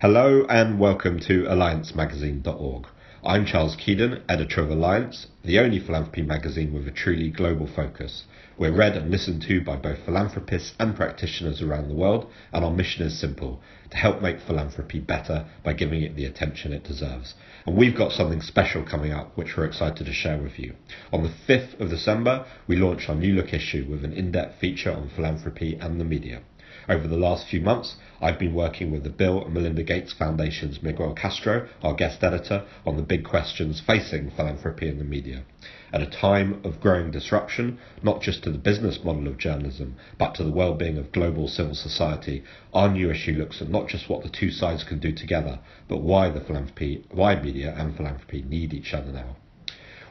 Hello and welcome to AllianceMagazine.org. I'm Charles Keidan, editor of Alliance, the only philanthropy magazine with a truly global focus. We're read and listened to by both philanthropists and practitioners around the world, and our mission is simple to help make philanthropy better by giving it the attention it deserves. And we've got something special coming up which we're excited to share with you. On the 5th of December, we launch our new look issue with an in depth feature on philanthropy and the media. Over the last few months, I've been working with the Bill and Melinda Gates Foundation's Miguel Castro, our guest editor, on the big questions facing philanthropy and the media. At a time of growing disruption, not just to the business model of journalism, but to the well-being of global civil society, our new issue looks at not just what the two sides can do together, but why the philanthropy, why media and philanthropy need each other now.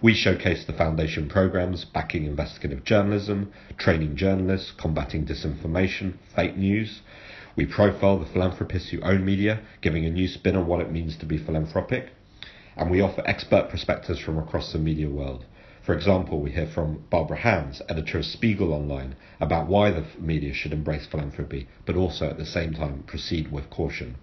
We showcase the Foundation programs backing investigative journalism, training journalists, combating disinformation, fake news. We profile the philanthropists who own media, giving a new spin on what it means to be philanthropic. And we offer expert perspectives from across the media world. For example, we hear from Barbara Hans, editor of Spiegel Online, about why the media should embrace philanthropy, but also at the same time proceed with caution.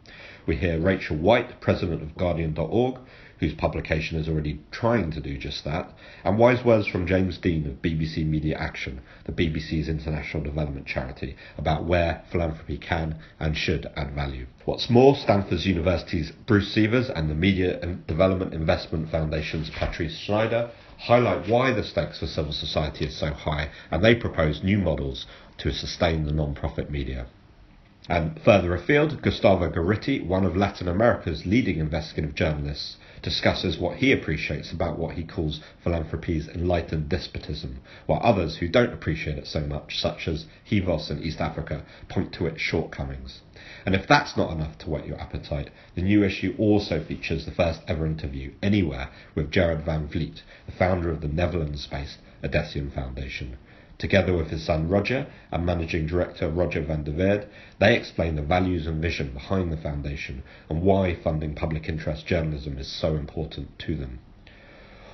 We hear Rachel White, president of Guardian.org, whose publication is already trying to do just that, and wise words from James Deane of BBC Media Action, the BBC's international development charity, about where philanthropy can and should add value. What's more, Stanford University's Bruce Sievers and the Media Development Investment Foundation's Patrice Schneider highlight why the stakes for civil society is so high, and they propose new models to sustain the non-profit media. And further afield, Gustavo Gorriti, one of Latin America's leading investigative journalists, discusses what he appreciates about what he calls philanthropy's enlightened despotism, while others who don't appreciate it so much, such as Hivos in East Africa, point to its shortcomings. And if that's not enough to whet your appetite, the new issue also features the first ever interview anywhere with Gerard Van Vliet, the founder of the Netherlands-based Adessium Foundation. Together with his son Roger and managing director Roger van der Weerd, they explain the values and vision behind the foundation and why funding public interest journalism is so important to them.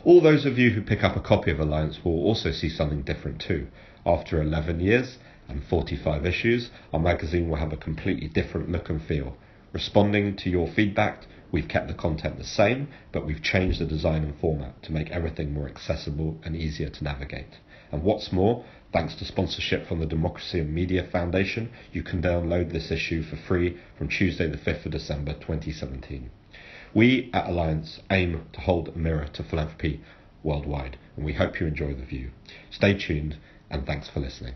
All those of you who pick up a copy of Alliance will also see something different too. After 11 years and 45 issues, our magazine will have a completely different look and feel. Responding to your feedback, we've kept the content the same, but we've changed the design and format to make everything more accessible and easier to navigate. And what's more, thanks to sponsorship from the Democracy and Media Foundation, you can download this issue for free from Tuesday, the 5th of December 2017. We at Alliance aim to hold a mirror to philanthropy worldwide, and we hope you enjoy the view. Stay tuned, and thanks for listening.